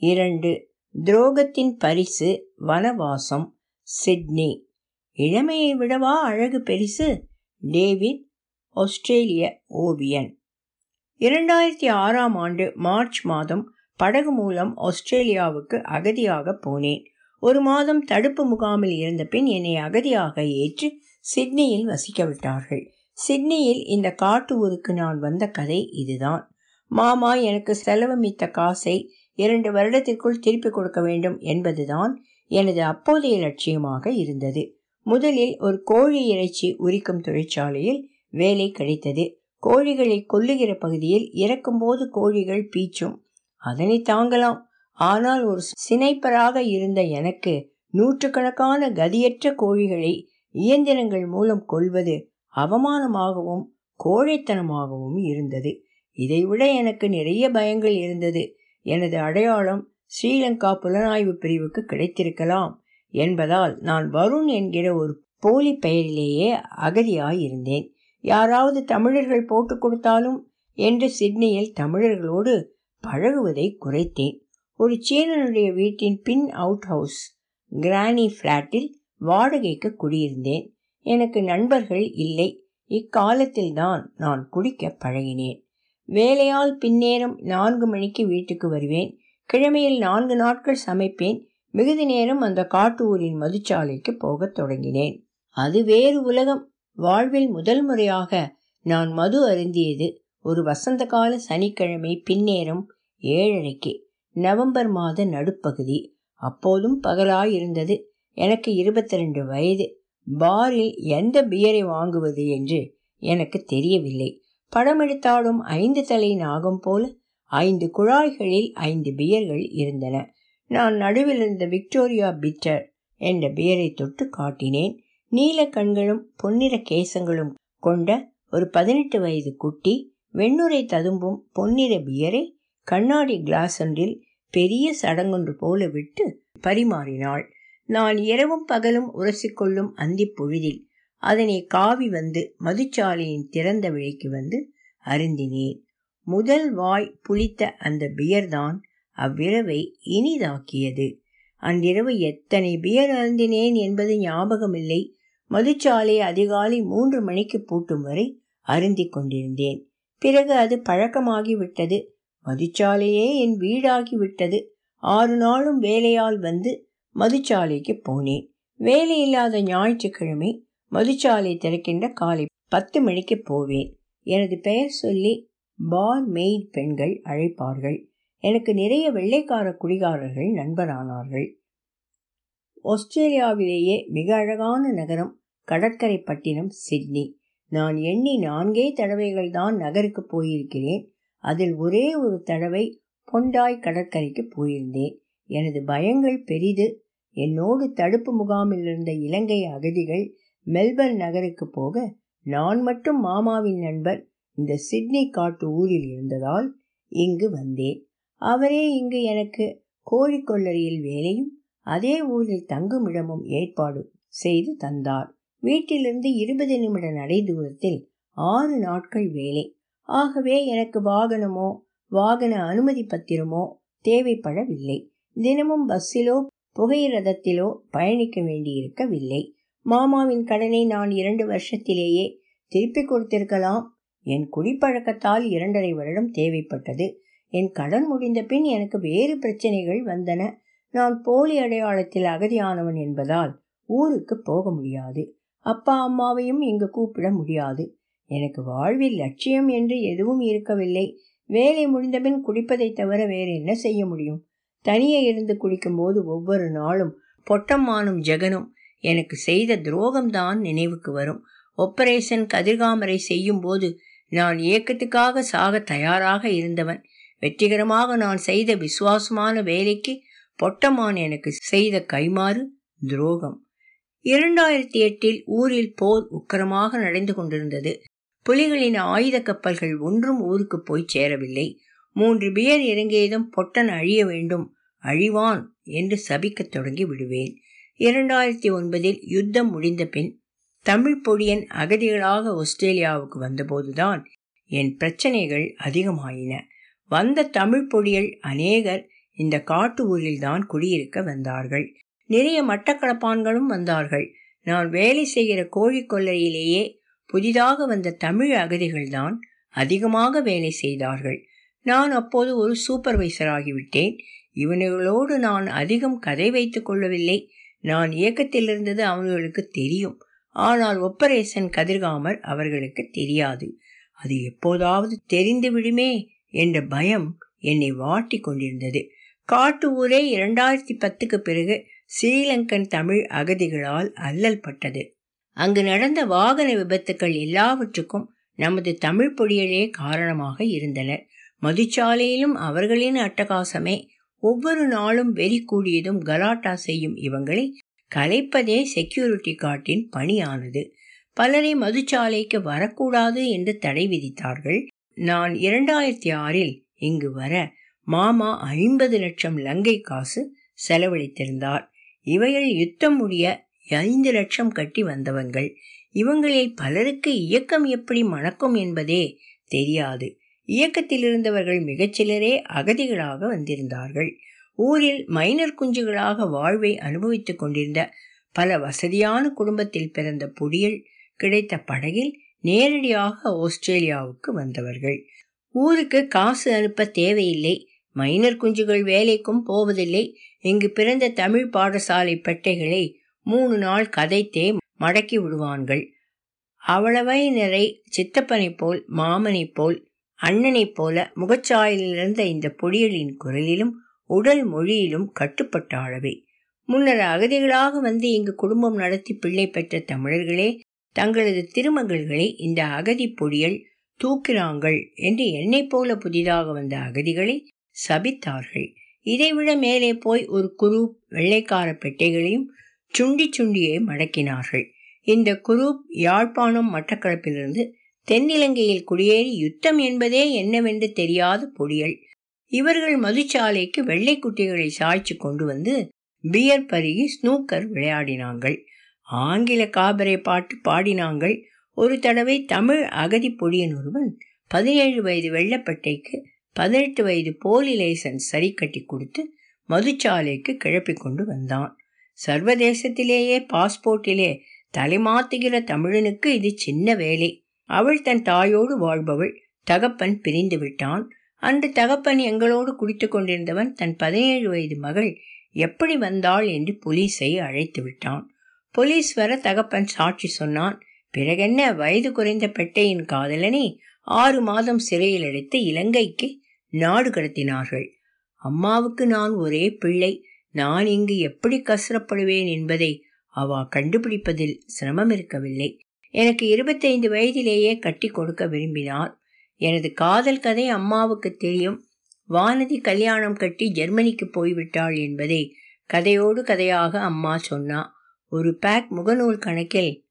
இரண்டு துரோகத்தின் பரிசு வனவாசம் சிட்னி. இளமையை விடவா அழகு பெரிசு? டேவிட் ஆஸ்திரேலிய ஓவியன். இரண்டாயிரத்தி ஆறாம் ஆண்டு மார்ச் மாதம் படகு மூலம் ஆஸ்திரேலியாவுக்கு அகதியாக போனேன். ஒரு மாதம் தடுப்பு முகாமில் இருந்த பின் என்னை அகதியாக ஏற்று சிட்னியில் வசிக்க விட்டார்கள். சிட்னியில் இந்த காட்டு ஊருக்கு நான் வந்த கதை இதுதான். மாமா எனக்கு செலவமித்த காசை இரண்டு வருடத்திற்குள் திருப்பிக் கொடுக்க வேண்டும் என்பதுதான் எனது அப்போதைய லட்சியமாக இருந்தது. முதலில் ஒரு கோழி இறைச்சி உரிக்கும் தொழிற்சாலையில் வேலை கிடைத்தது. கோழிகளை கொல்லுகிற பகுதியில் இறக்கும்போது கோழிகள் பீச்சும். அதனை தாங்கலாம். ஆனால் ஒரு சினைப்பராக இருந்த எனக்கு நூற்றுக்கணக்கான கதியற்ற கோழிகளை இயந்திரங்கள் மூலம் கொல்வது அவமானமாகவும் கோழைத்தனமாகவும் இருந்தது. இதைவிட எனக்கு நிறைய பயங்கள் இருந்தது. எனது அடையாளம் ஸ்ரீலங்கா புலனாய்வு பிரிவுக்கு கிடைத்திருக்கலாம் என்பதால் நான் வருண் என்கிற ஒரு போலி பெயரிலேயே அகதியாயிருந்தேன். யாராவது தமிழர்கள் போட்டு கொடுத்தாலும் என்று சிட்னியில் தமிழர்களோடு பழகுவதை குறைத்தேன். ஒரு சீனனுடைய வீட்டின் பின் அவுட் ஹவுஸ் கிரானி ஃப்ளாட்டில் வாடகைக்கு குடியிருந்தேன். எனக்கு நண்பர்கள் இல்லை. இக்காலத்தில் தான் நான் குடிக்க பழகினேன். வேலையால் பின்னேரம் நான்கு மணிக்கு வீட்டுக்கு வருவேன். கிழமையில் நான்கு நாட்கள் சமைப்பேன். மிகுதி நேரம் அந்த காட்டு ஊரின் மதுச்சாலைக்கு போகத் தொடங்கினேன். அது வேறு உலகம். வாழ்வில் முதல் முறையாக நான் மது அருந்தியது. ஒரு வசந்த கால சனிக்கிழமை பின்னேரம் ஏழரைக்கு. நவம்பர் மாத நடுப்பகுதி. அப்போதும் பகலாயிருந்தது. எனக்கு இருபத்தி ரெண்டு வயது. பாரில் எந்த பியரை வாங்குவது என்று எனக்கு தெரியவில்லை. படம் எடுத்தாலும் ஐந்து தலை நாகம் போல ஐந்து குழாய்களில் ஐந்து பியர்கள் இருந்தன. நான் நடுவில் இருந்த விக்டோரியா பிட்டர் என்ற பியரை தொட்டு காட்டினேன். நீல கண்களும் பொன்னிற கேசங்களும் கொண்ட ஒரு பதினெட்டு வயது குட்டி வெண்ணுரை ததும்பும் பொன்னிற பியரை கண்ணாடி கிளாஸ் ஒன்றில் பெரிய சடங்கொன்று போல விட்டு பரிமாறினாள். நான் இரவும் பகலும் உரசிக்கொள்ளும் அந்தி பொழுதில் அதனை காவி வந்து மதுச்சாலையின் திறந்த விலைக்கு வந்து அருந்தினேன். முதல் வாய் புளித்த அந்த பியர்தான் அவ்விரவை இனிதாக்கியது. அன்றிரவு எத்தனை பியர் அருந்தினேன் என்பது ஞாபகமில்லை. மதுச்சாலை அதிகாலை மூன்று மணிக்கு பூட்டும் வரை அருந்தி கொண்டிருந்தேன். பிறகு அது பழக்கமாகிவிட்டது. மதுச்சாலையே என் வீடாகிவிட்டது. ஆறு நாளும் வேலையால் வந்து மதுச்சாலைக்கு போனேன். வேலை இல்லாத ஞாயிற்றுக்கிழமை மதுச்சாலை திறக்கின்ற காலை பத்து மணிக்கு போவேன். எனது பெயர் சொல்லி பார் மெய்ட் பெண்கள் அழைப்பார்கள். எனக்கு நிறைய வெள்ளைக்கார குடிகாரர்கள் நண்பரானார்கள். ஆஸ்திரேலியாவிலேயே மிக அழகான நகரம் கடற்கரை பட்டினம் சிட்னி. நான் எண்ணி நான்கே தடவைகள் தான் நகருக்கு போயிருக்கிறேன். அதில் ஒரே ஒரு தடவை பொண்டாய் கடற்கரைக்கு போயிருந்தேன். எனது பயங்கள் பெரிது. என்னோடு தடுப்பு முகாமில் இருந்த இலங்கை அகதிகள் மெல்பர்ன் நகருக்கு போக நான் மட்டும் மாமாவின் நண்பர் இந்த சிட்னி காட்டு ஊரில் இருந்ததால் இங்கு வந்தேன். அவரே இங்கு எனக்கு கோழிக்கொல்லரியில் வேலையும் அதே ஊரில் தங்குமிடமும் ஏற்பாடு செய்து தந்தார். வீட்டிலிருந்து இருபது நிமிட நடை தூரத்தில் ஆறு நாட்கள் வேலை. ஆகவே எனக்கு வாகனமோ வாகன அனுமதி பத்திரமோ தேவைப்படவில்லை. தினமும் பஸ்ஸிலோ புகையிரதத்திலோ பயணிக்க வேண்டியிருக்கவில்லை. மாமாவின் கடனை நான் இரண்டு வருஷத்திலேயே திருப்பிக் கொடுத்திருக்கலாம். என் குடிப்பழக்கத்தால் இரண்டரை வருடம் தேவைப்பட்டது. என் கடன் முடிந்த பின் எனக்கு வேறு பிரச்சனைகள் வந்தன. நான் போலி அடையாளத்தில் அகதியானவன் என்பதால் ஊருக்கு போக முடியாது. அப்பா அம்மாவையும் இங்கு கூப்பிட முடியாது. எனக்கு வாழ்வில் லட்சியம் என்று எதுவும் இருக்கவில்லை. வேலை முடிந்தபின் குடிப்பதை தவிர வேறு என்ன செய்ய முடியும்? தனியே இருந்து குடிக்கும்போது ஒவ்வொரு நாளும் பொட்டம்மானும் ஜெகனும். எனக்கு செய்த துரோகம்தான் நினைவுக்கு வரும். ஒப்பரேஷன் கதிர்காமரை செய்யும் போது நான் இயக்கத்துக்காக சாக தயாராக இருந்தவன். வெற்றிகரமாக நான் செய்த விசுவாசமான வேலைக்கு பொட்டமான் எனக்கு செய்த கைமாறு துரோகம். இரண்டாயிரத்தி எட்டில் ஊரில் போர் உக்கரமாக நடந்து கொண்டிருந்தது. புலிகளின் ஆயுத கப்பல்கள் ஒன்றும் ஊருக்கு போய் சேரவில்லை. மூன்று பியர் இறங்கியதும் பொட்டன் அழிய வேண்டும் அழிவான் என்று சபிக்கத் தொடங்கி விடுவேன். இரண்டாயிரத்தி ஒன்பதில் யுத்தம் முடிந்த பின் தமிழ் பொடியன் அகதிகளாக ஆஸ்திரேலியாவுக்கு வந்தபோதுதான் என் பிரச்சனைகள் அதிகமாயின. வந்த தமிழ் பொடியல் அநேகர் இந்த காட்டு ஊரில்தான் குடியிருக்க வந்தார்கள். நிறைய மட்டக்களப்பான்களும் வந்தார்கள். நான் வேலை செய்கிற கோழிக்கொல்லையிலேயே புதிதாக வந்த தமிழ் அகதிகள்தான் அதிகமாக வேலை செய்தார்கள். நான் அப்போது ஒரு சூப்பர்வைசர் ஆகிவிட்டேன் இவனுகளோடு நான் அதிகம் கதை வைத்துக் கொள்ளவில்லை. நான் இயக்கத்தில் இருந்தது அவர்களுக்கு தெரியும். ஆனால் ஒப்பரேஷன் கதிர்காமர் அவர்களுக்கு தெரியாது. அது எப்போதாவது தெரிந்து விடுமே என்ற பயம் என்னை வாட்டி கொண்டிருந்தது. காட்டு ஊரே இரண்டாயிரத்தி பத்துக்கு பிறகு ஸ்ரீலங்கன் தமிழ் அகதிகளால் அல்லல் பட்டது. அங்கு நடந்த வாகன விபத்துக்கள் எல்லாவற்றுக்கும் நமது தமிழ் பொடியலே காரணமாக இருந்தனர் மதுச்சாலையிலும் அவர்களின் அட்டகாசமே ஒவ்வொரு நாளும் வெறி கூடியதும் கலாட்டா செய்யும் இவங்களை கலைப்பதே செக்யூரிட்டி கார்டின் பணியானது. பலரை மதுச்சாலைக்கு வரக்கூடாது என்று தடை விதித்தார்கள். நான் இரண்டாயிரத்தி ஆறில் இங்கு வர மாமா ஐம்பது லட்சம் லங்கை காசு செலவழித்திருந்தார். இவைகள் யுத்தம் முடிய ஐந்து லட்சம் கட்டி வந்தவங்கள். இவங்களில் பலருக்கு இயக்கம் எப்படி மணக்கும் என்பதே தெரியாது. இயக்கத்தில் இருந்தவர்கள் மிகச்சிலரே அகதிகளாக வந்திருந்தார்கள். ஊரில் மைனர் குஞ்சுகளாக வாழ்வை அனுபவித்துக் கொண்டிருந்த பல வசதியான குடும்பத்தில் பிறந்த புடியல் கிடைத்த படகில் நேரடியாக ஆஸ்திரேலியாவுக்கு வந்தவர்கள். ஊருக்கு காசு அனுப்ப தேவையில்லை. மைனர் குஞ்சுகள் வேலைக்கும் போவதில்லை. இங்கு பிறந்த தமிழ் பாடசாலை பெட்டைகளை மூணு நாள் கதைத்தே மடக்கி விடுவான்கள். அவ்வளவை நிறை சித்தப்பனை போல் மாமனை போல் அண்ணனைப் போல முகச்சாயலிருந்த இந்த பொடியலின் குரலிலும் உடல் மொழியிலும் கட்டுப்பட்ட அளவை முன்னர் அகதிகளாக வந்து இங்கு குடும்பம் நடத்தி பிள்ளை பெற்ற தமிழர்களே தங்களது திருமகள்களை இந்த அகதி பொடியல் தூக்கிறாங்கள் என்று என்னைப் போல புதிதாக வந்த அகதிகளை சபித்தார்கள். இதைவிட மேலே போய் ஒரு குரூப் வெள்ளைக்கார பெட்டைகளையும் சுண்டி சுண்டியே மடக்கினார்கள். இந்த குரூப் யாழ்ப்பாணம் மட்டக்களப்பிலிருந்து தென்னிலங்கையில் குடியேறி யுத்தம் என்பதே என்னவென்று தெரியாத பொடியல். இவர்கள் மதுச்சாலைக்கு வெள்ளை குட்டிகளை சாய்ச்சி கொண்டு வந்து பியர் பருகி ஸ்னூக்கர் விளையாடினாங்கள் ஆங்கில காபரை பாட்டு பாடினாங்கள். ஒரு தடவை தமிழ் அகதி பொடியன் ஒருவன் பதினேழு வயது வெள்ளப்பட்டைக்கு பதினெட்டு வயது போலி லைசன்ஸ் சரி கட்டி கொடுத்து மதுச்சாலைக்கு கிளப்பி கொண்டு வந்தான். சர்வதேசத்திலேயே பாஸ்போர்ட்டிலே தலைமாத்துகிற தமிழனுக்கு இது சின்ன வேலை. அவள் தன் தாயோடு வாழ்பவள். தகப்பன் பிரிந்து விட்டான். அன்று தகப்பன் எங்களோடு குடித்து கொண்டிருந்தவன் தன் பதினேழு வயது மகள். எப்படி வந்தாள் என்று போலீஸை அழைத்து விட்டான். போலீஸ் வர தகப்பன் சாட்சி சொன்னான். பிறகென்ன வயது குறைந்த பெட்டையின் காதலனை ஆறு மாதம் சிறையில் அடைத்து இலங்கைக்கு நாடு கடத்தினார்கள். அம்மாவுக்கு நான் ஒரே பிள்ளை. நான் இங்கு எப்படி கசரப்படுவேன் என்பதை அவா கண்டுபிடிப்பதில் சிரமம் இருக்கவில்லை எனக்கு இருபத்தைந்து வயதிலேயே கட்டி கொடுக்க விரும்பினார். எனது காதல் கதை அம்மாவுக்கு தெரியும். வானதி கல்யாணம் கட்டி ஜெர்மனிக்கு போய்விட்டாள் என்பதை கதையோடு கதையாக அம்மா சொன்னா. ஒரு பேக் முகநூல் கணக்கில்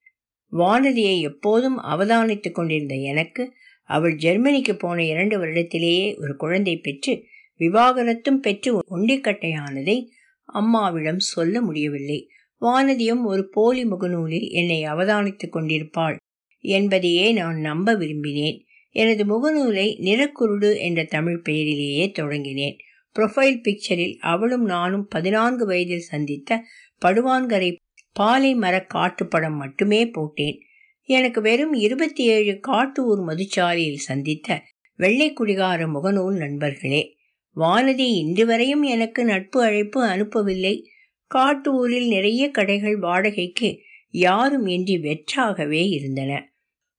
வானதியை எப்போதும் அவதானித்துக் கொண்டிருந்த எனக்கு அவள் ஜெர்மனிக்கு போன இரண்டு வருடத்திலேயே ஒரு குழந்தை பெற்று விவாகரத்தும் பெற்று ஒண்டிக்கட்டையானதை அம்மாவிடம் சொல்ல முடியவில்லை. வானதியும் ஒரு போலி முகநூலில் என்னை அவதானித்துக் கொண்டிருப்பாள் என்பதையே நான் நம்ப விரும்பினேன். எனது முகநூலை நிறக்குருடு என்ற தமிழ் பெயரிலேயே தொடங்கினேன். ப்ரொஃபைல் பிக்சரில் அவளும் நானும் பதினான்கு வயதில் சந்தித்த படுவான்கரை பாலை மர காட்டுப்படம் மட்டுமே போட்டேன். எனக்கு வெறும் இருபத்தி ஏழு காட்டு மதுச்சாலையில் சந்தித்த வெள்ளை குடிகார முகநூல் நண்பர்களே வானதி இன்று வரையும் எனக்கு நட்பு அழைப்பு அனுப்பவில்லை. காட்டு ஊரில் நிறைய கடைகள் வாடகைக்கு யாரும் இன்றி வெற்றாகவே இருந்தன.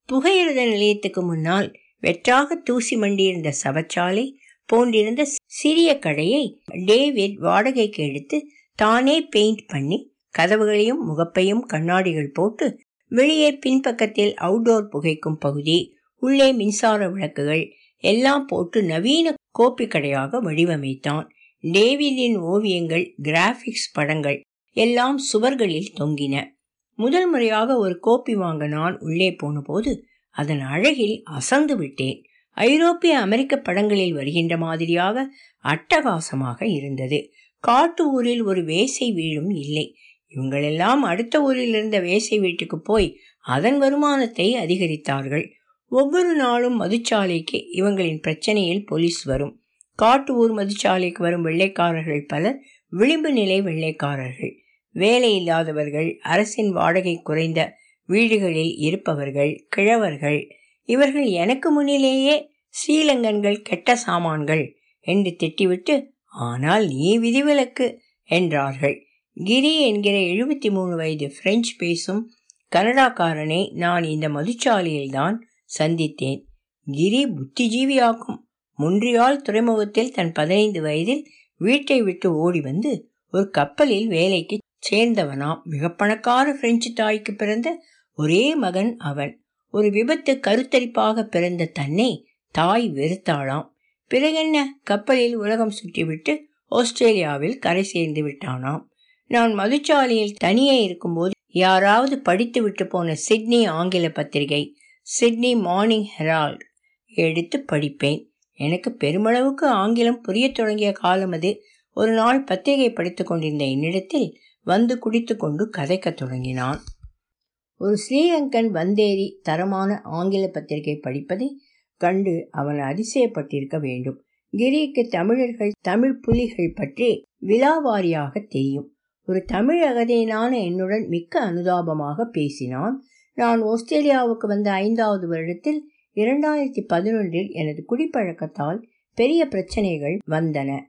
புகையிரத நிலையத்துக்கு முன்னால் வெற்றாக தூசி மண்டியிருந்த சவச்சாலை போன்றிருந்த சிறிய கடையை டேவிட் வாடகைக்கு எடுத்து தானே பெயிண்ட் பண்ணி கதவுகளையும் முகப்பையும் கண்ணாடிகள் போட்டு வெளியே பின்பக்கத்தில் அவுடோர் புகைக்கும் பகுதி உள்ளே மின்சார விளக்குகள் எல்லாம் போட்டு நவீன கோப்பி கடையாக வடிவமைத்தான். டேவிடின் ஓவியங்கள் கிராபிக்ஸ் படங்கள் எல்லாம் சுவர்களில் தொங்கின. முதல் முறையாக ஒரு கோப்பி வாங்க நான் உள்ளே போனபோது அதன் அழகில் அசந்து விட்டேன். ஐரோப்பிய அமெரிக்க படங்களில் வருகின்ற மாதிரியாக அட்டகாசமாக இருந்தது. காட்டு ஊரில் ஒரு வேசை வீடும் இல்லை. இவங்களெல்லாம் அடுத்த ஊரில் இருந்த வேசை வீட்டுக்கு போய் அதன் வருமானத்தை அதிகரித்தார்கள். ஒவ்வொரு நாளும் மதுச்சாலைக்கு இவங்களின் பிரச்சனையில் போலீஸ் வரும். காட்டு ஊர் மதுச்சாலைக்கு வரும் வெள்ளைக்காரர்கள் பலர் விளிம்பு நிலை வெள்ளைக்காரர்கள். வேலை இல்லாதவர்கள் அரசின் வாடகை குறைந்த வீடுகளில் இருப்பவர்கள் கிழவர்கள். இவர்கள் எனக்கு முன்னிலேயே ஸ்ரீலங்கன்கள் கெட்ட சாமான்கள் என்று திட்டிவிட்டு ஆனால் நீ விதிவிலக்கு என்றார்கள். கிரி என்கிற எழுபத்தி மூணு வயது பிரெஞ்சு பேசும் கனடாக்காரனை நான் இந்த மதுச்சாலையில்தான் சந்தித்தேன். கிரி புத்திஜீவியாக்கும் முன்றியால் துறைமுகத்தில் தன் பதினைந்து வயதில் வீட்டை விட்டு ஓடி வந்து ஒரு கப்பலில் வேலைக்கு சேர்ந்தவனாம். மிக பணக்கார பிரெஞ்சு தாய்க்கு பிறந்த ஒரே மகன் அவன். ஒரு விபத்து கருத்தரிப்பாக பிறந்த தன்னை தாய் வெறுத்தாளாம். பிறகென்ன? கப்பலில் உலகம் சுற்றிவிட்டு ஆஸ்திரேலியாவில் கரை சேர்ந்து விட்டானாம். நான் மதுச்சாலையில் தனியே இருக்கும்போது யாராவது படித்து விட்டு போன சிட்னி ஆங்கில பத்திரிகை சிட்னி மார்னிங் ஹெரால்ட் எடுத்து படிப்பேன். எனக்கு பெருமளவுக்கு ஆங்கிலம் புரியத் தொடங்கிய காலம் அது. ஒரு நாள் பத்திரிகை படித்துக் கொண்டிருந்த என்னிடத்தில் வந்து குடித்து கொண்டு கதைக்கத் தொடங்கினான். ஒரு ஸ்ரீலங்கன் வந்தேறி தரமான ஆங்கில பத்திரிகை படிப்பதை கண்டு அவன் அதிசயப்பட்டிருக்க வேண்டும். கிரிக்கு தமிழர்கள் தமிழ் புலிகள் பற்றி விலாவாரியாக தெரியும். ஒரு தமிழ் அகதையினான என்னுடன் மிக்க அனுதாபமாக பேசினான். நான் ஆஸ்திரேலியாவுக்கு வந்த ஐந்தாவது வருடத்தில் இரண்டாயிரத்தி பதினொன்றில் எனது குடிப்பழக்கத்தால் பெரிய பிரச்சனைகள் வந்தன.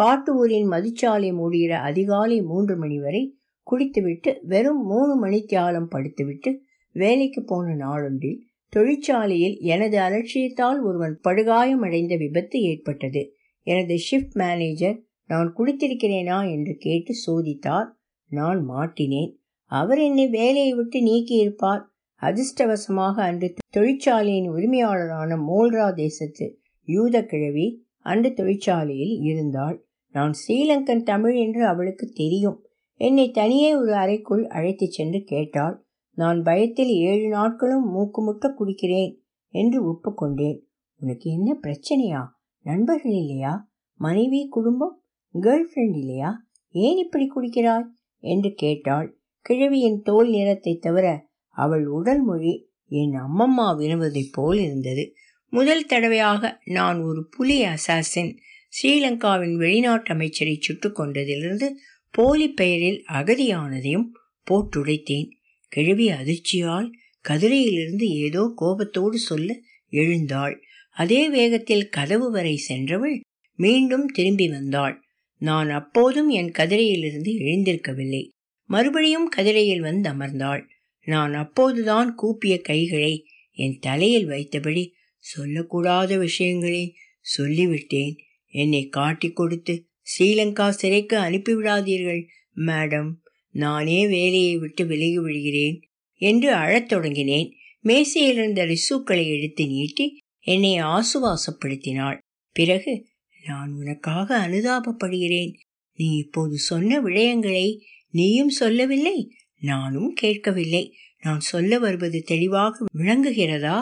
காட்டூரின் மதுச்சாலை மூடுகிற அதிகாலை மூன்று மணி வரை குடித்துவிட்டு வெறும் மூணு மணி தியாலம் படுத்துவிட்டு வேலைக்கு போன நாளொன்றில் தொழிற்சாலையில் எனது அலட்சியத்தால் ஒருவன் படுகாயமடைந்த விபத்து ஏற்பட்டது. எனது ஷிஃப்ட் மேனேஜர் நான் குடித்திருக்கிறேனா? என்று கேட்டு சோதித்தார். நான் மாட்டினேன். அவர் என்னை வேலையை விட்டு நீக்கியிருப்பார். அதிர்ஷ்டவசமாக அன்று தொழிற்சாலையின் உரிமையாளரான மோல்ரா தேசத்து யூத கிழவி அன்று தொழிற்சாலையில் இருந்தாள். நான் ஸ்ரீலங்கன் தமிழ் என்று அவளுக்கு தெரியும். என்னை தனியே ஒரு அறைக்குள் அழைத்துச் சென்று கேட்டாள். நான் பயத்தில் ஏழு நாட்களும் மூக்குமுட்ட குடிக்கிறேன் என்று ஒப்புக்கொண்டேன். உனக்கு என்ன பிரச்சனையா? நண்பர்கள் இல்லையா? மனைவி குடும்பம் கேர்ள் ஃப்ரெண்ட் இல்லையா? ஏன் இப்படி குடிக்கிறாய்? என்று கேட்டாள். கிழவியின் தோல் நிறத்தை தவிர அவள் உடல் மொழி என் அம்மம்மா வினவதைப் போல் இருந்தது. முதல் தடவையாக நான் ஒரு புலி அசாசின் ஸ்ரீலங்காவின் வெளிநாட்டு அமைச்சரை சுட்டு கொண்டதிலிருந்து போலி பெயரில் அகதியானதையும் போட்டுடைத்தேன். கிழவி அதிர்ச்சியால் கதிரையிலிருந்து ஏதோ கோபத்தோடு சொல்ல எழுந்தாள். அதே வேகத்தில் கதவு வரை சென்றவள் மீண்டும் திரும்பி வந்தாள். நான் அப்போதும் என் கதிரையிலிருந்து எழுந்திருக்கவில்லை. மறுபடியும் கதிரையில் வந்து அமர்ந்தாள். நான் அப்போதுதான் கூப்பிய கைகளை என் தலையில் வைத்தபடி சொல்லக்கூடாத விஷயங்களை சொல்லிவிட்டேன். என்னை காட்டிக் கொடுத்து ஸ்ரீலங்கா சிறைக்கு அனுப்பிவிடாதீர்கள் மேடம். நானே வேலையை விட்டு விலகி விடுகிறேன் என்று அழத் தொடங்கினேன். மேசையில் இருந்த ரிசூக்களை எடுத்து நீட்டி என்னை ஆசுவாசப்படுத்தினாள். பிறகு நான் உனக்காக அனுதாபப்படுகிறேன். நீ இப்போது சொன்ன விடயங்களை நீயும் சொல்லவில்லை? நானும் கேட்கவில்லை. நான் சொல்ல வருவது தெளிவாக விளங்குகிறதா?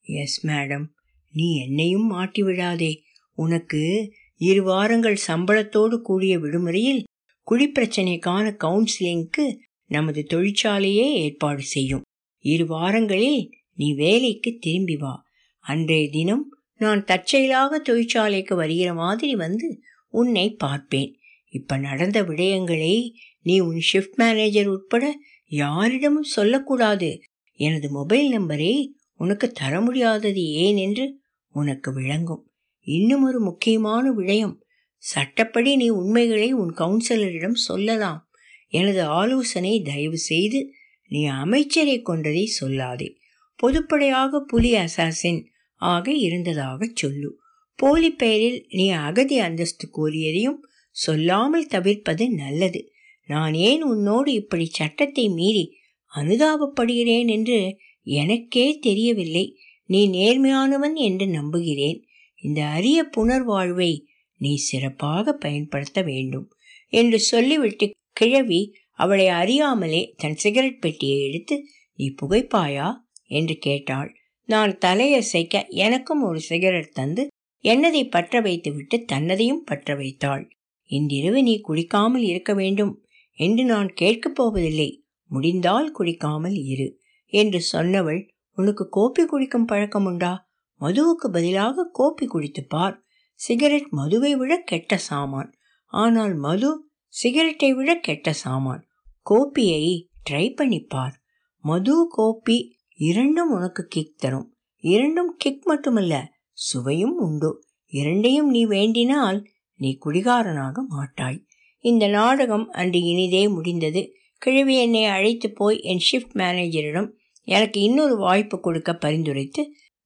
எஸ் மேடம் நீ என்னையும் மாட்டி விடாதே உனக்கு இரு வாரங்கள் சம்பளத்தோடு கூடிய விடுமுறையில் குடிப்பிரச்சனைக்கான கவுன்சிலிங்க்கு நமது தொழிற்சாலையே ஏற்பாடு செய்யும். இரு வாரங்களில் நீ வேலைக்கு திரும்பி வா. அன்றைய தினம் நான் தற்செயலாக தொழிற்சாலைக்கு வருகிற மாதிரி வந்து உன்னை பார்ப்பேன். இப்ப நடந்த விடயங்களை நீ உன் ஷிஃப்ட் மேனேஜர் உட்பட யாரிடமும் சொல்லக்கூடாது. எனது மொபைல் நம்பரை உனக்கு தர முடியாதது ஏன் என்று உனக்கு விளங்கும். இன்னும் ஒரு முக்கியமான விடயம். சட்டப்படி நீ உண்மைகளை உன் கவுன்சிலரிடம் சொல்லலாம். எனது ஆலோசனை தயவு செய்து நீ அமைச்சரை கொண்டதை சொல்லாதே. பொதுப்படையாக புலி அசாசின் ஆக இருந்ததாக சொல்லு. போலி பெயரில் நீ அகதி அந்தஸ்து கோரியதையும் சொல்லாமல் தவிர்ப்பது நல்லது. நான் ஏன் உன்னோடு இப்படி சட்டத்தை மீறி அனுதாபப்படுகிறேன் என்று எனக்கே தெரியவில்லை. நீ நேர்மையானவன் என்று நம்புகிறேன். இந்த அரிய புனர்வாழ்வை நீ சிறப்பாக பயன்படுத்த வேண்டும் என்று சொல்லிவிட்டு கிழவி அவளை அறியாமலே தன் சிகரெட் பெட்டியை எடுத்து நீ புகைப்பாயா? என்று கேட்டாள். நான் தலையசைக்க எனக்கும் ஒரு சிகரெட் தந்து என்னதை பற்ற வைத்துவிட்டு தன்னதையும் பற்ற வைத்தாள். இன்றிரவு நீ குடிக்காமல் இருக்க வேண்டும். என்று நான் கேட்கப் போவதில்லை. முடிந்தால் குடிக்காமல் இரு. என்று சொன்னவள் உனக்கு கோப்பி குடிக்கும் பழக்கம் உண்டா? மதுவுக்கு பதிலாக கோப்பி குடித்துப் பார். சிகரெட் மதுவை விட கெட்ட சாமான். ஆனால் மது சிகரெட்டை விட கெட்ட சாமான். கோப்பியை ட்ரை பண்ணிப்பார் மது கோப்பி இரண்டும் உனக்கு கிக் தரும். இரண்டும் கிக் மட்டுமல்ல சுவையும் உண்டு. இரண்டையும் நீ வேண்டினால் நீ குடிகாரனாக மாட்டாய். இந்த நாடகம் அன்று இனிதே முடிந்தது. கிழவி என்னை அழைத்து போய் என் ஷிஃப்ட் மேனேஜரிடம் எனக்கு இன்னொரு வாய்ப்பு கொடுக்க பரிந்துரைத்து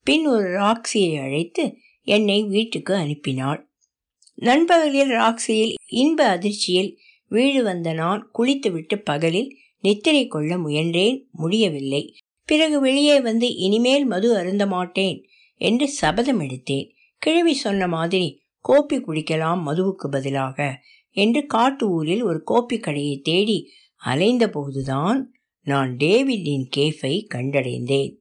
பின் ஒரு ராக்ஸியை அழைத்து என்னை வீட்டுக்கு அனுப்பினாள். நண்பகலில் ராக்ஸியில் இன்ப அதிர்ச்சியில் வீடு வந்த நான் குளித்துவிட்டு பகலில் நித்திரை கொள்ள முயன்றேன் முடியவில்லை. பிறகு வெளியே வந்து இனிமேல் மது அருந்த மாட்டேன் என்று சபதம் எடுத்தேன். கிழவி சொன்ன மாதிரி கோப்பி குடிக்கலாம் மதுவுக்கு பதிலாக. என்று காட்டு ஊரில் ஒரு கோப்பி கடையை தேடி அலைந்தபோதுதான் நான் டேவிட்டின் கேஃபை கண்டடைந்தேன்.